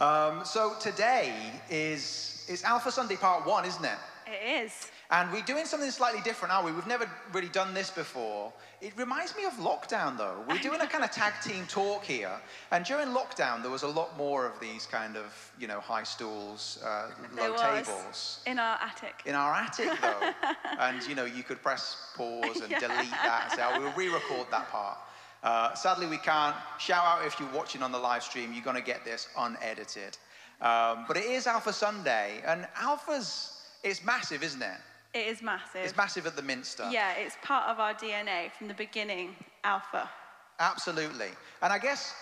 Um, so today is, is Alpha Sunday part one, isn't it? It is. And we're doing something slightly different, aren't we? We've never really done this before. It reminds me of lockdown, though. We're doing a kind of tag team talk here. And during lockdown, there was a lot more of these kind of, you know, high stools, uh, low tables. In our attic. In our attic, though. and, you know, you could press pause and Yeah. delete that and say, oh, we'll re-record that part. Uh, sadly, we can't. Shout out if you're watching on the live stream. You're going to get this unedited. Um, but it is Alpha Sunday. And Alpha's, it's massive, isn't it? It is massive. It's massive at the Minster. Yeah, it's part of our DNA from the beginning, Alpha. Absolutely. And I guess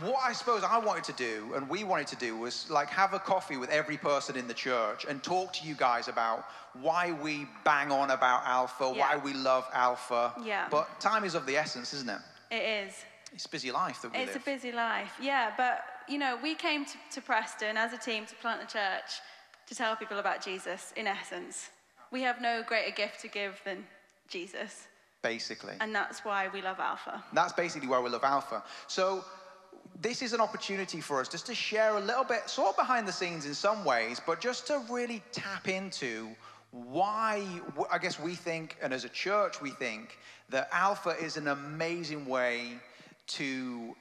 what I suppose I wanted to do and we wanted to do was like have a coffee with every person in the church and talk to you guys about why we bang on about Alpha, Yeah. why we love Alpha. Yeah. But time is of the essence, isn't it? It is. It's a busy life that we It's a busy life. Yeah, but, you know, we came to, to Preston as a team to plant the church to tell people about Jesus, in essence. We have no greater gift to give than Jesus. basically. And that's why we love Alpha. That's basically why we love Alpha. So this is an opportunity for us just to share a little bit, sort of behind the scenes in some ways, but just to really tap into why I guess we think, and as a church we think, that Alpha is an amazing way to,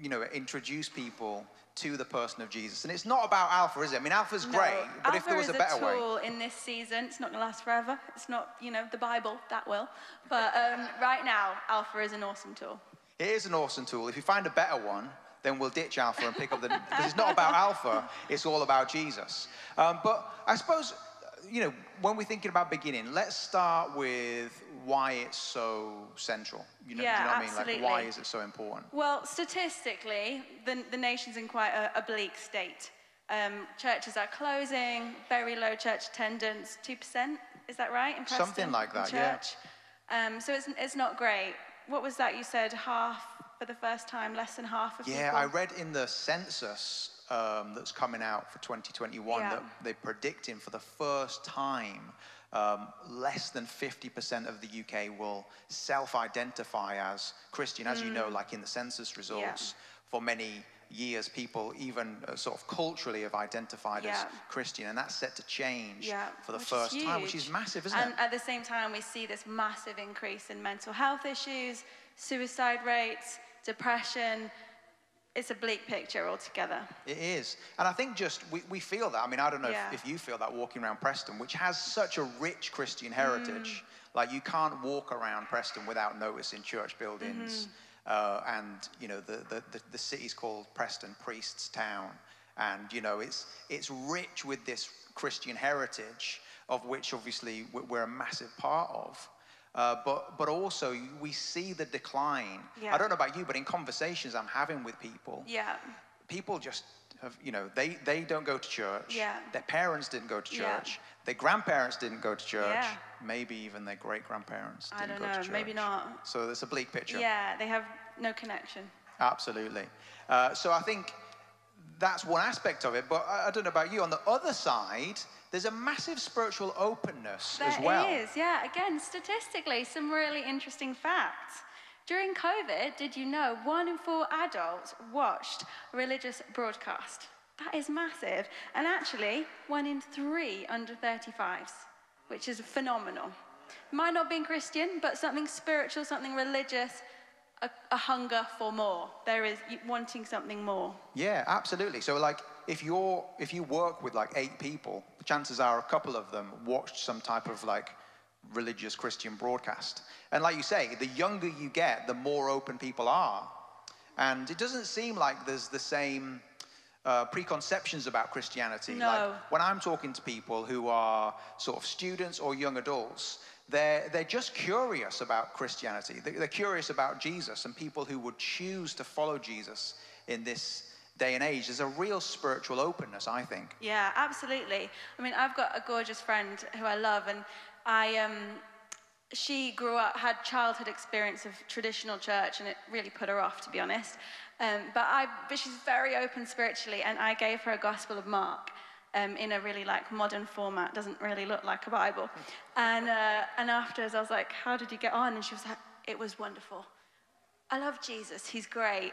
you know, introduce people to the person of Jesus. And it's not about Alpha, is it? I mean, Alpha's No, great, but Alpha if there was is a better a way. tool in this season. It's not going to last forever. It's not, you know, the Bible, that will. But um, right now, Alpha is an awesome tool. It is an awesome tool. If you find a better one, then we'll ditch Alpha and pick up the. Because it's not about Alpha, it's all about Jesus. Um, but I suppose, you know, when we're thinking about beginning, let's start with why it's so central. You know, Yeah, do you know what I mean? Like, why is it so important? Well, statistically, the, the nation's in quite a, a bleak state. Um, churches are closing, very low church attendance, 2%, is that right? In Preston, Something like that, yeah. Um, so it's, it's not great. What was that you said? Half for the first time, less than half of Yeah, people? Yeah, I read in the census um, that's coming out for 2021 Yeah. that they're predicting for the first time um, less than 50% of the UK will self identify as Christian. As you Mm. know, like in the census results, for many years, people even uh, sort of culturally have identified as Christian, and that's set to change Yeah, for the which first time, which is massive, isn't and it? at the same time, we see this massive increase in mental health issues, suicide rates, depression. It's a bleak picture altogether. It is. And I think just we, we feel that. I mean, I don't know Yeah. if, if you feel that walking around Preston, which has such a rich Christian heritage. Mm. Like, you can't walk around Preston without noticing church buildings. Mm-hmm. Uh, and, you know, the, the, the, the city's called Preston, Priest's Town. And, you know, it's, it's rich with this Christian heritage, of which obviously we- we're a massive part of. Uh, but, but also, we see the decline. Yeah. I don't know about you, but in conversations I'm having with people, Yeah. people just have, you know, they, they don't go to church. Yeah. Their parents didn't go to Yeah. church. Their grandparents didn't go to church. Yeah. Maybe even their great grandparents I didn't don't go to know, church. maybe not. So there's a bleak picture. Yeah, they have no connection. Absolutely. Uh, so I think that's one aspect of it. But I, I don't know about you. On the other side, there's a massive spiritual openness There as is, well. yeah. Again, statistically, some really interesting facts. During COVID, did you know one in four adults watched a religious broadcast? That is massive. And actually, one in three under 35s, which is phenomenal. Might not be Christian, but something spiritual, something religious, a, a hunger for more. There is wanting something more. Yeah, absolutely. So like if you're if you work with like eight people, the chances are a couple of them watched some type of like religious Christian broadcast. And like you say, the younger you get, the more open people are. And it doesn't seem like there's the same uh, preconceptions about Christianity. No. Like when I'm talking to people who are sort of students or young adults, they're, they're just curious about Christianity. They- They're curious about Jesus and people who would choose to follow Jesus in this day and age. There's a real spiritual openness, I think. Yeah, absolutely. I mean, I've got a gorgeous friend who I love, and I, um, she grew up, had childhood experience of traditional church, and it really put her off, to be honest. Um, but I, but she's very open spiritually, and I gave her a Gospel of Mark. Um, in a really like modern format, doesn't really look like a Bible, and uh, and afterwards I was like, "How did you get on?" And she was like, "It was wonderful. I love Jesus. He's great."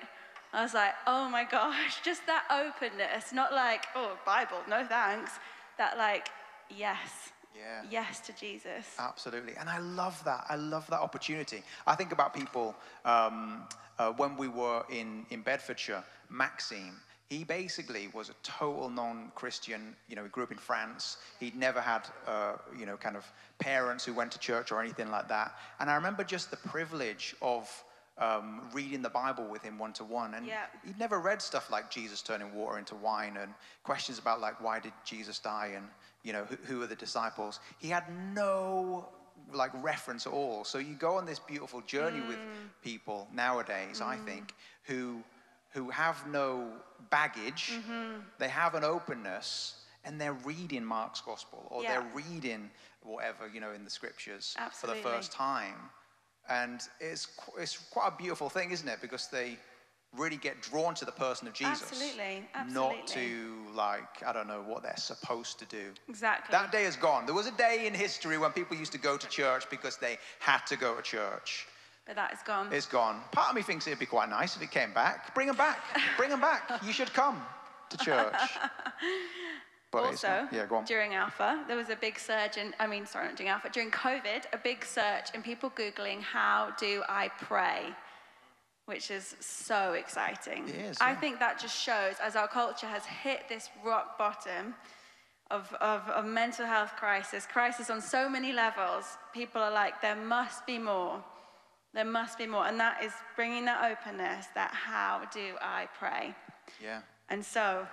I was like, oh my gosh, just that openness, not like, oh, Bible, no thanks. That like, yes, Yeah. yes to Jesus. Absolutely. And I love that. I love that opportunity. I think about people um, uh, when we were in, in Bedfordshire, Maxime, he basically was a total non-Christian. You know, he grew up in France. He'd never had, uh, you know, kind of parents who went to church or anything like that. And I remember just the privilege of um, reading the Bible with him one to one. And Yeah. he'd never read stuff like Jesus turning water into wine and questions about like why did Jesus die and you know who, who are the disciples. He had no like reference at all. So you go on this beautiful journey with people nowadays, I think, who who have no baggage. Mm-hmm. They have an openness. And they're reading Mark's gospel, or Yeah. they're reading whatever you know in the scriptures for the first time, and it's it's quite a beautiful thing, isn't it? Because they really get drawn to the person of Jesus. Absolutely, Not to like, I don't know what they're supposed to do. Exactly. That day is gone. There was a day in history when people used to go to church because they had to go to church. But that is gone. It's gone. Part of me thinks it'd be quite nice if it came back. Bring them back. Bring them back. You should come to church. But also, yeah, go on. during Alpha, there was a big surge in, I mean, sorry, not during Alpha, during COVID, a big surge in people Googling, how do I pray? Which is so exciting. It is, I think that just shows, as our culture has hit this rock bottom of, of a mental health crisis, crisis on so many levels, people are like, there must be more. There must be more. And that is bringing that openness, that how do I pray? Yeah. And so,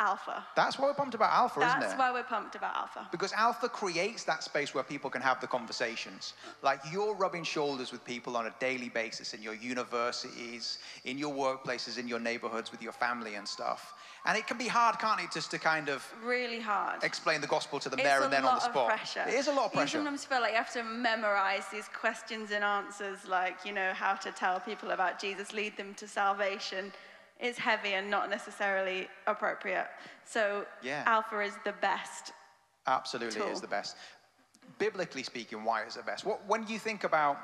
Alpha. That's why we're pumped about Alpha, isn't it? That's why we're pumped about Alpha. Because Alpha creates that space where people can have the conversations. Like you're rubbing shoulders with people on a daily basis in your universities, in your workplaces, in your neighborhoods, with your family and stuff. And it can be hard, can't it, just to kind of Really hard. explain the gospel to them it's there and then on the spot. Of pressure. It is a lot of pressure. You sometimes feel like you have to memorize these questions and answers, like, you know, how to tell people about Jesus, lead them to salvation. It's heavy and not necessarily appropriate. So, Yeah. Alpha is the best. Absolutely is the best. Biblically speaking, why is it best? What, when you think about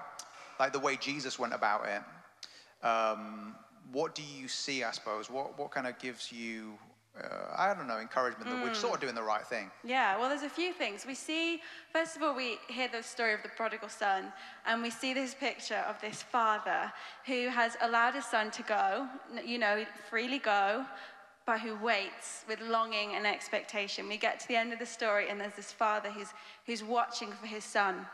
like the way Jesus went about it, um, what do you see? I suppose what what kind of gives you, uh, I don't know, encouragement that we're sort of doing the right thing. Yeah, well, there's a few things. We see, first of all, we hear the story of the prodigal son, and we see this picture of this father who has allowed his son to go, you know, freely go, but who waits with longing and expectation. We get to the end of the story, and there's this father who's, who's watching for his son.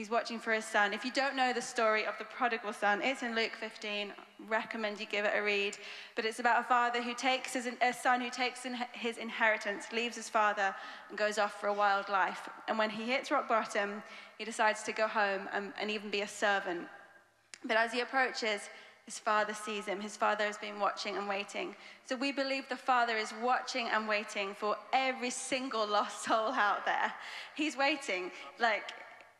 He's watching for his son. If you don't know the story of the prodigal son, it's in Luke 15. Recommend you give it a read. But it's about a father who takes his, a son who takes in his inheritance, leaves his father, and goes off for a wild life. And when he hits rock bottom, he decides to go home and, and even be a servant. But as he approaches, his father sees him. His father has been watching and waiting. So we believe the father is watching and waiting for every single lost soul out there. He's waiting. Like,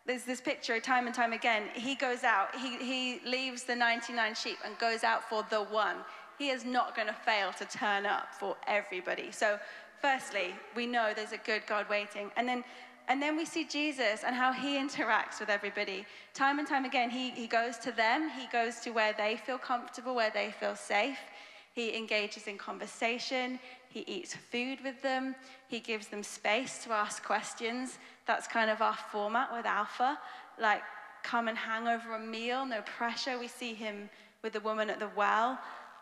there's this picture time and time again. He goes out, he, he leaves the 99 sheep and goes out for the one. He is not going to fail to turn up for everybody. So, firstly, we know there's a good God waiting. And then and then we see Jesus and how he interacts with everybody. Time and time again, he, he goes to them, he goes to where they feel comfortable, where they feel safe. He engages in conversation, he eats food with them, he gives them space to ask questions. That's kind of our format with Alpha. Like, come and hang over a meal, no pressure. We see him with the woman at the well.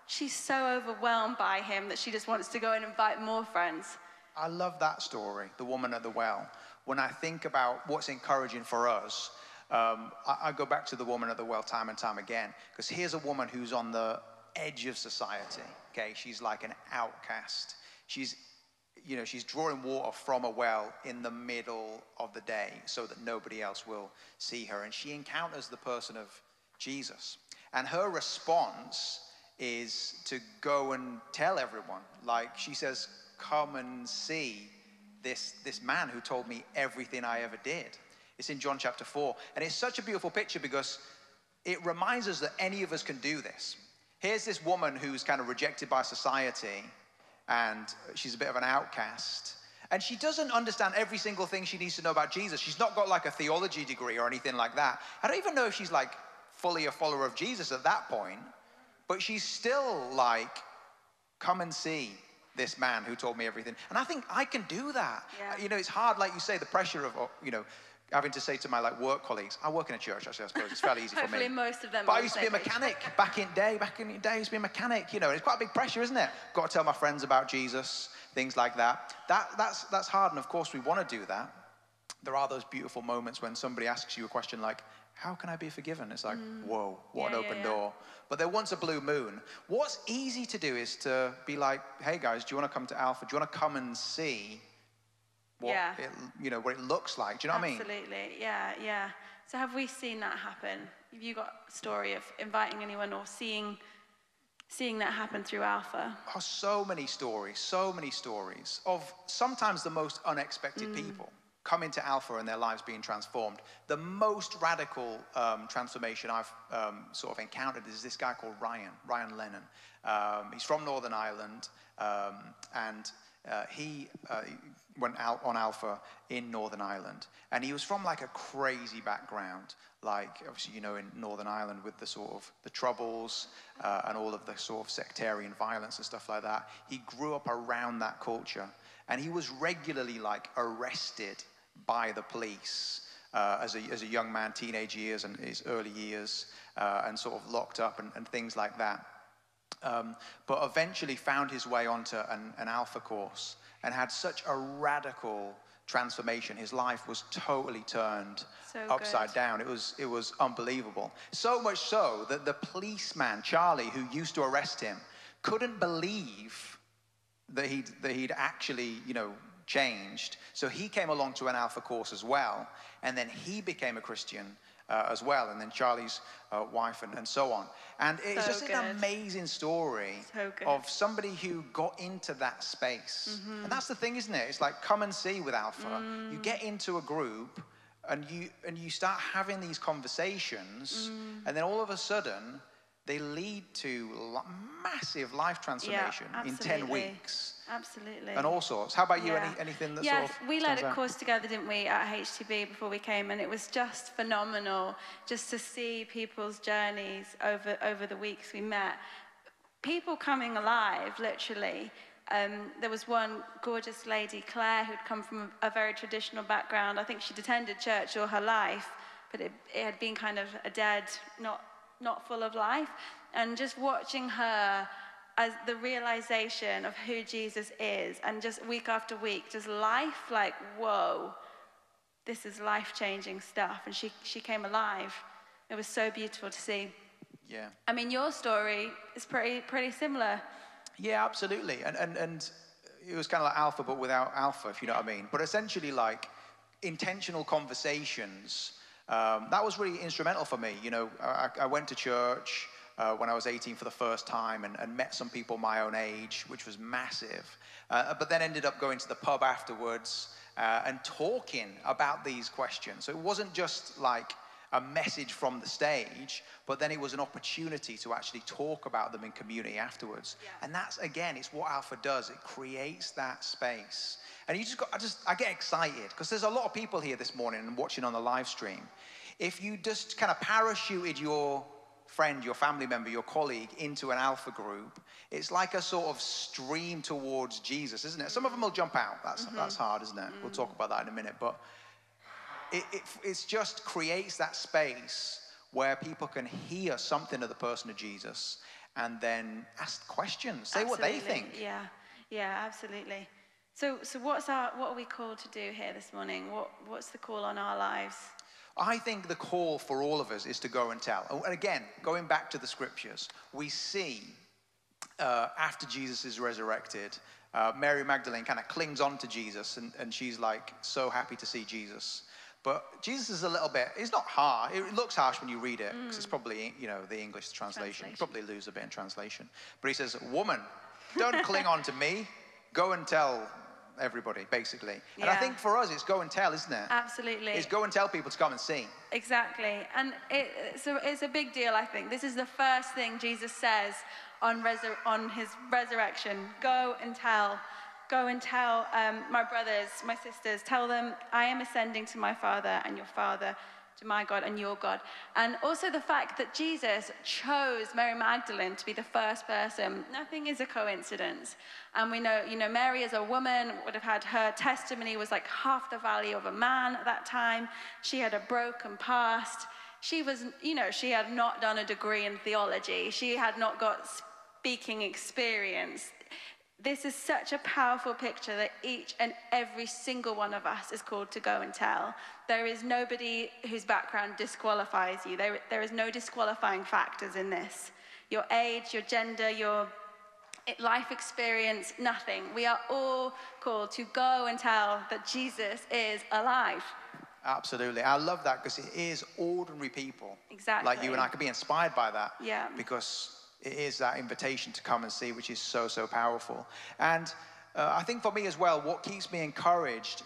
She's so overwhelmed by him that she just wants to go and invite more friends. I love that story, the woman at the well. When I think about what's encouraging for us, um, I, I go back to the woman at the well time and time again, because here's a woman who's on the edge of society. Okay, she's like an outcast. She's, you know, she's drawing water from a well in the middle of the day so that nobody else will see her, and she encounters the person of Jesus, and her response is to go and tell everyone. Like she says, "Come and see." this, this man who told me everything I ever did. It's in John chapter 4. And it's such a beautiful picture because it reminds us that any of us can do this. Here's this woman who's kind of rejected by society and she's a bit of an outcast. And she doesn't understand every single thing she needs to know about Jesus. She's not got like a theology degree or anything like that. I don't even know if she's like fully a follower of Jesus at that point. But she's still like, come and see this man who told me everything. And I think I can do that. Yeah. You know, it's hard, like you say, the pressure of, you know, having to say to my like work colleagues, I work in a church, actually, I suppose it's fairly easy for me. Hopefully most of them But I used to be a mechanic back in day, back in the day, I used to be a mechanic, you know, and it's quite a big pressure, isn't it? Got to tell my friends about Jesus, things like that. That that's that's hard, and of course we want to do that. There are those beautiful moments when somebody asks you a question like, How can I be forgiven? It's like, whoa, what Mm. Yeah, an open yeah. door. But there once a blue moon. What's easy to do is to be like, hey guys, do you want to come to Alpha? Do you want to come and see what Yeah. it, you know, what it looks like? Do you know what I mean? Absolutely, yeah, yeah. So have we seen that happen? Have you got a story of inviting anyone or seeing seeing that happen through Alpha? Oh, so many stories, so many stories of sometimes the most Mm. unexpected people come into Alpha and their lives being transformed. The most radical um, transformation I've um, sort of encountered is this guy called Ryan, Ryan Lennon. Um, he's from Northern Ireland, um, and uh, he, uh, went out on Alpha in Northern Ireland, and he was from like a crazy background, like obviously you know in Northern Ireland with the sort of the troubles uh, and all of the sort of sectarian violence and stuff like that. He grew up around that culture, and he was regularly like arrested by the police uh, as, a, as a young man, teenage years and his early years, uh, and sort of locked up and, and things like that. Um, but eventually found his way onto an, an alpha course and had such a radical transformation. His life was totally turned So upside good. down. It was, it was unbelievable. So much so that the policeman, Charlie, who used to arrest him, couldn't believe that he'd, that he'd actually, you know, changed. So he came along to an alpha course as well, and then he became a Christian uh, as well, and then Charlie's uh, wife, and, and so on. And it's So just an amazing story So of somebody who got into that space. Mm-hmm. And that's the thing, isn't it? It's like come and see with Alpha. Mm. You get into a group. And you, and you start having these conversations, Mm. and then all of a sudden, they lead to massive life transformation in 10 weeks Absolutely. and all sorts. How about you? Yeah. Any, anything that yes, sort of we led a out? course together, didn't we, at HTB before we came, and it was just phenomenal just to see people's journeys over over the weeks we met. People coming alive, literally. Um, there was one gorgeous lady, Claire, who'd come from a very traditional background. I think she'd attended church all her life, but it, it had been kind of a dead, not not full of life. And just watching her as the realization of who Jesus is, and just week after week, just life like, whoa, this is life changing stuff. And she, she came alive. It was so beautiful to see. Yeah. I mean, your story is pretty, pretty similar. Yeah, absolutely. And, and, and it was kind of like alpha, but without alpha, if you know what I mean. But essentially, like intentional conversations, um, that was really instrumental for me. You know, I, I went to church uh, when I was 18 for the first time and, and met some people my own age, which was massive. Uh, but then ended up going to the pub afterwards uh, and talking about these questions. So it wasn't just like, a message from the stage, but then it was an opportunity to actually talk about them in community afterwards. And that's again, it's what Alpha does. It creates that space. And you just got, I just, I get excited because there's a lot of people here this morning and watching on the live stream. If you just kind of parachuted your friend, your family member, your colleague into an Alpha group, it's like a sort of stream towards Jesus, isn't it? Some of them will jump out. That's, mm-hmm. that's hard, isn't it? We'll talk about that in a minute. But it, it it's just creates that space where people can hear something of the person of Jesus and then ask questions, say what they think. Yeah, yeah, absolutely. So, so what's our, what are we called to do here this morning? What, what's the call on our lives? I think the call for all of us is to go and tell. And again, going back to the scriptures, we see uh, after Jesus is resurrected, uh, Mary Magdalene kind of clings on to Jesus and, and she's like so happy to see Jesus. But Jesus is a little bit, it's not hard. It looks harsh when you read it because it's probably, you know, the English translation. You Translation. probably lose a bit in translation. But he says, Woman, don't cling on to me. Go and tell everybody, basically. And I think for us, it's go and tell, isn't it? Absolutely. It's go and tell people to come and see. Exactly. And it, so it's a big deal, I think. This is the first thing Jesus says on, on his resurrection go and tell. Go and tell um, my brothers, my sisters, tell them, I am ascending to my Father and your Father, to my God and your God. And also the fact that Jesus chose Mary Magdalene to be the first person. Nothing is a coincidence. And we know, you know, Mary as a woman would have had her testimony was like half the value of a man at that time. She had a broken past. She was, you know, she had not done a degree in theology. She had not got speaking experience this is such a powerful picture that each and every single one of us is called to go and tell. There is nobody whose background disqualifies you. There, there is no disqualifying factors in this. Your age, your gender, your life experience, nothing. We are all called to go and tell that Jesus is alive. Absolutely. I love that because it is ordinary people. Exactly. Like you and I could be inspired by that. Yeah. Because it is that invitation to come and see, which is so, so powerful. And uh, I think for me as well, what keeps me encouraged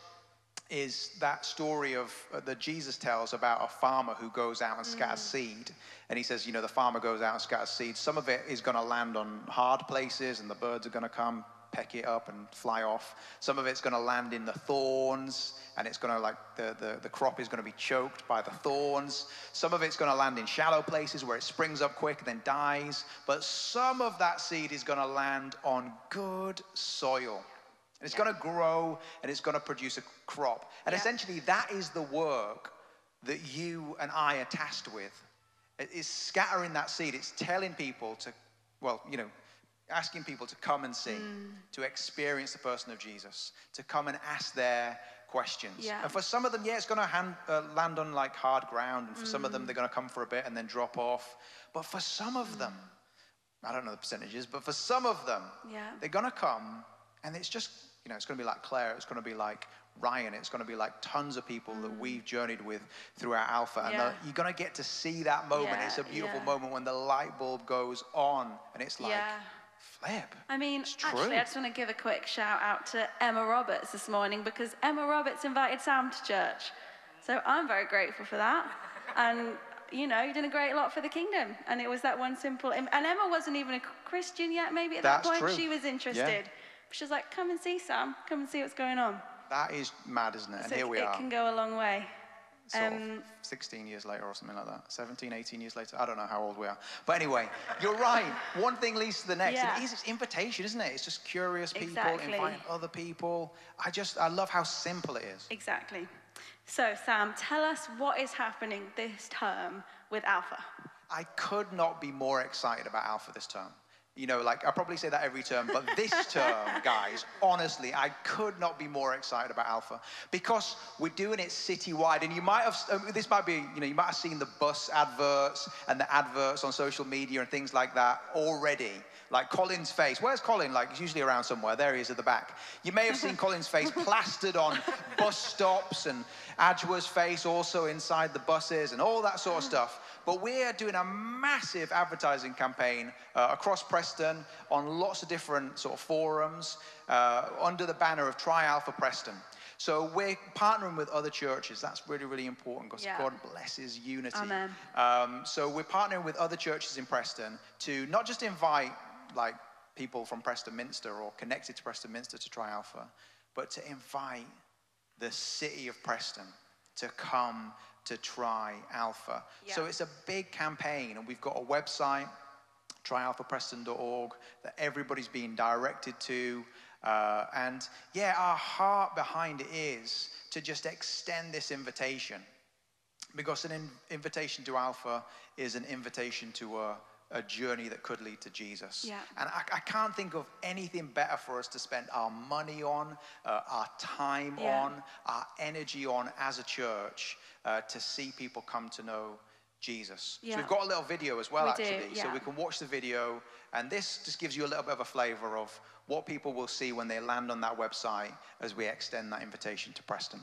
is that story of uh, that Jesus tells about a farmer who goes out and scatters mm. seed. And he says, you know, the farmer goes out and scatters seed. Some of it is going to land on hard places, and the birds are going to come peck it up and fly off. Some of it's going to land in the thorns, and it's going to like the, the, the crop is going to be choked by the thorns. Some of it's going to land in shallow places where it springs up quick and then dies. But some of that seed is going to land on good soil. And it's going to grow and it's going to produce a crop. And yeah. essentially, that is the work that you and I are tasked with. It's scattering that seed. It's telling people to, well, you know, asking people to come and see, mm. to experience the person of Jesus, to come and ask their questions. Yeah. And for some of them, yeah, it's going to uh, land on like hard ground. And for mm. some of them, mm. they're going to come for a bit and then drop off. But for some of mm. them, I don't know the percentages, but for some of them, yeah. they're going to come and it's just, you know, it's going to be like Claire, it's going to be like Ryan, it's going to be like tons of people mm. that we've journeyed with throughout Alpha. And yeah. you're going to get to see that moment. Yeah. It's a beautiful moment when the light bulb goes on and it's like, Flip. I mean, actually, I just want to give a quick shout out to Emma Roberts this morning because Emma Roberts invited Sam to church. So I'm very grateful for that. And, you know, you're doing a great lot for the kingdom. And it was that one simple. And Emma wasn't even a Christian yet, maybe at That's that point. True. She was interested. Yeah. She was like, come and see Sam. Come and see what's going on. That is mad, isn't it? So and here it, we are. It can go a long way sort um, of 16 years later or something like that. 17, 18 years later. I don't know how old we are. But anyway, you're right. One thing leads to the next. Yeah. it is it's invitation, isn't it? It's just curious people exactly. inviting other people. I just, I love how simple it is. Exactly. So, Sam, tell us what is happening this term with Alpha. I could not be more excited about Alpha this term. You know, like I probably say that every term, but this term, guys, honestly, I could not be more excited about Alpha because we're doing it citywide. And you might have, um, this might be, you know, you might have seen the bus adverts and the adverts on social media and things like that already. Like Colin's face. Where's Colin? Like, he's usually around somewhere. There he is at the back. You may have seen Colin's face plastered on bus stops and Adjua's face also inside the buses and all that sort of stuff. But we're doing a massive advertising campaign uh, across Preston on lots of different sort of forums uh, under the banner of Try Alpha Preston. So we're partnering with other churches. That's really, really important because yeah. God blesses unity. Amen. Um, so we're partnering with other churches in Preston to not just invite like people from Preston Minster or connected to Preston Minster to Try Alpha, but to invite the city of Preston to come to try Alpha. Yeah. So it's a big campaign, and we've got a website, tryalphapreston.org, that everybody's being directed to. Uh, and yeah, our heart behind it is to just extend this invitation. Because an in- invitation to Alpha is an invitation to a a journey that could lead to Jesus. Yeah. And I, I, can't think of anything better for us to spend our money on, uh, our time yeah. on, our energy on as a church uh, to see people come to know Jesus. Yeah. So we've got a little video as well, we actually. Do. So we can watch the video, and this just gives you a little bit of a flavor of what people will see when they land on that website as we extend that invitation to Preston.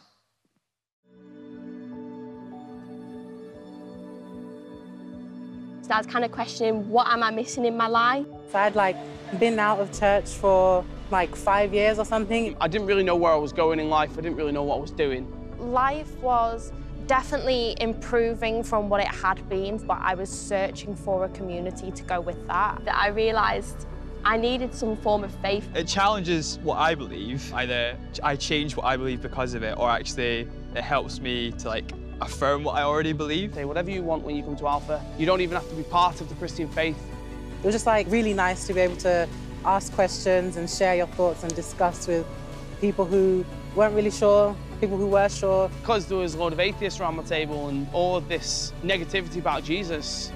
I was kind of questioning what am I missing in my life. So I'd like been out of church for like five years or something. I didn't really know where I was going in life. I didn't really know what I was doing. Life was definitely improving from what it had been, but I was searching for a community to go with that. That I realised I needed some form of faith. It challenges what I believe. Either I change what I believe because of it, or actually it helps me to like affirm what I already believe. Say whatever you want when you come to Alpha. You don't even have to be part of the Christian faith. It was just like really nice to be able to ask questions and share your thoughts and discuss with people who weren't really sure, people who were sure. Because there was a lot of atheists around my table and all of this negativity about Jesus,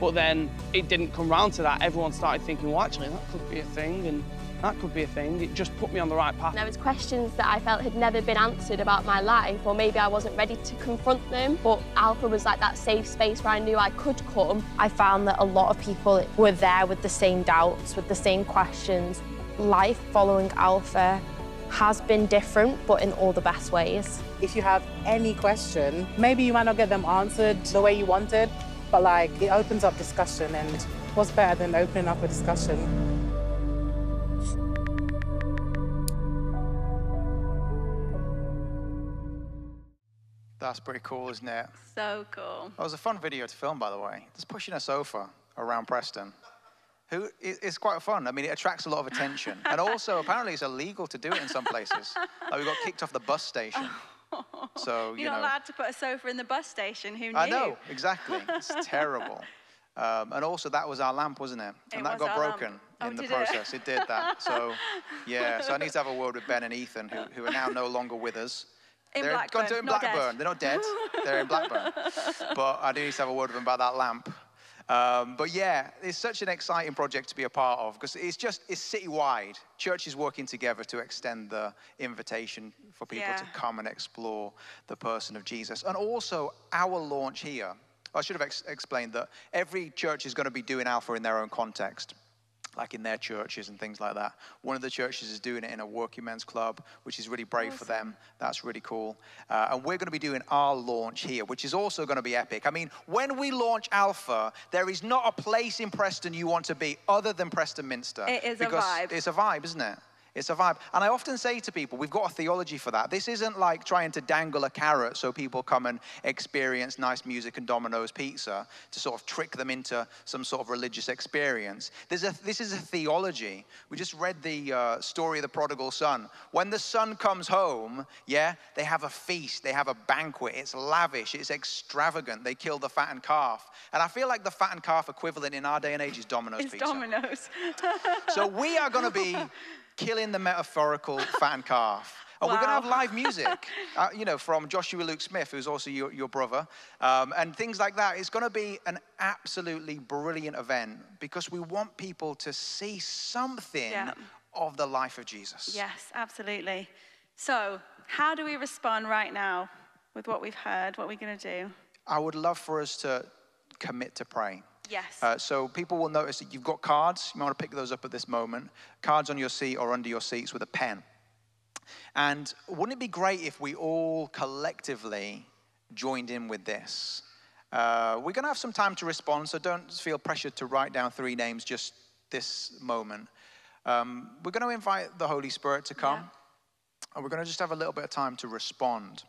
but then it didn't come round to that. Everyone started thinking, well, actually, that could be a thing, and that could be a thing. It just put me on the right path. There was questions that I felt had never been answered about my life, or maybe I wasn't ready to confront them. But Alpha was like that safe space where I knew I could come. I found that a lot of people were there with the same doubts, with the same questions. Life following Alpha has been different, but in all the best ways. If you have any question, maybe you might not get them answered the way you wanted, but like it opens up discussion and what's better than opening up a discussion? That's pretty cool, isn't it? So cool. That was a fun video to film, by the way. Just pushing a sofa around Preston. Who it- it's quite fun. I mean, it attracts a lot of attention, and also apparently it's illegal to do it in some places. Like we got kicked off the bus station. So you You're not allowed to put a sofa in the bus station. Who knew? I know exactly. It's terrible. Um, and also, that was our lamp, wasn't it? It And that was got broken Oh, in the did it? process. It? did that. So, yeah. So I need to have a word with Ben and Ethan, who, who are now no longer with us. In They're gone Blackburn, to in not dead. Blackburn. They're not dead. They're in Blackburn. but I do need to have a word with them about that lamp. Um, but yeah, it's such an exciting project to be a part of because it's just it's citywide. Churches working together to extend the invitation for people to come and explore the person of Jesus, and also our launch here. I should have ex- explained that every church is going to be doing Alpha in their own context like in their churches and things like that. One of the churches is doing it in a working men's club, which is really brave for them. That's really cool. Uh, and we're going to be doing our launch here, which is also going to be epic. I mean, when we launch Alpha, there is not a place in Preston you want to be other than Preston Minster. It is a because vibe. It's a vibe, isn't it? It's a vibe. And I often say to people, we've got a theology for that. This isn't like trying to dangle a carrot so people come and experience nice music and Domino's pizza to sort of trick them into some sort of religious experience. There's a, this is a theology. We just read the uh, story of the prodigal son. When the son comes home, yeah, they have a feast, they have a banquet. It's lavish, it's extravagant. They kill the fattened calf. And I feel like the fattened calf equivalent in our day and age is Domino's It's pizza. Domino's. So we are going to be killing the metaphorical fattened calf. And we're going to have live music, uh, you know, from Joshua Luke Smith, who's also your, your brother, um, and things like that. It's going to be an absolutely brilliant event because we want people to see something Yeah. of the life of Jesus. yes, absolutely. So, how do we respond right now with what we've heard? What are we going to do? I would love for us to commit to pray. Yes. Uh, so people will notice that you've got cards. You might want to pick those up at this moment. Cards on your seat or under your seats with a pen. And wouldn't it be great if we all collectively joined in with this? Uh, we're going to have some time to respond, so don't feel pressured to write down three names just this moment. Um, we're going to invite the Holy Spirit to come, and we're going to just have a little bit of time to respond.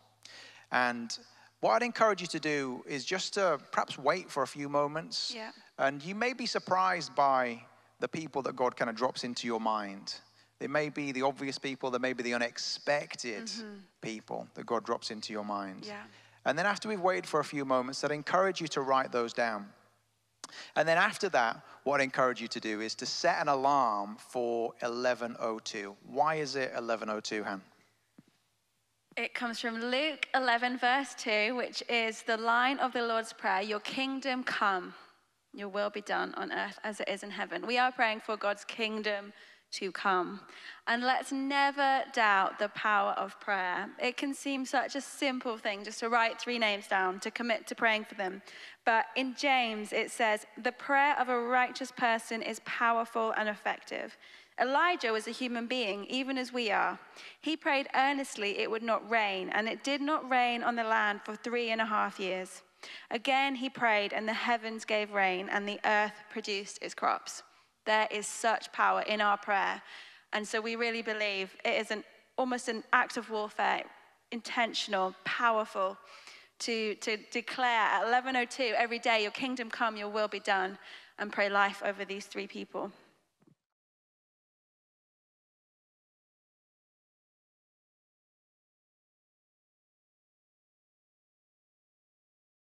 And what I'd encourage you to do is just to perhaps wait for a few moments. Yeah. And you may be surprised by the people that God kind of drops into your mind. They may be the obvious people, there may be the unexpected mm-hmm. people that God drops into your mind. Yeah. And then after we've waited for a few moments, I'd encourage you to write those down. And then after that, what I encourage you to do is to set an alarm for 11:02. Why is it 11:02, Han? It comes from Luke 11, verse 2, which is the line of the Lord's Prayer Your kingdom come, your will be done on earth as it is in heaven. We are praying for God's kingdom to come. And let's never doubt the power of prayer. It can seem such a simple thing just to write three names down, to commit to praying for them. But in James, it says, The prayer of a righteous person is powerful and effective. Elijah was a human being, even as we are. He prayed earnestly it would not rain, and it did not rain on the land for three and a half years. Again, he prayed, and the heavens gave rain, and the earth produced its crops. There is such power in our prayer. And so we really believe it is an, almost an act of warfare, intentional, powerful, to, to declare at 11.02 every day, your kingdom come, your will be done, and pray life over these three people.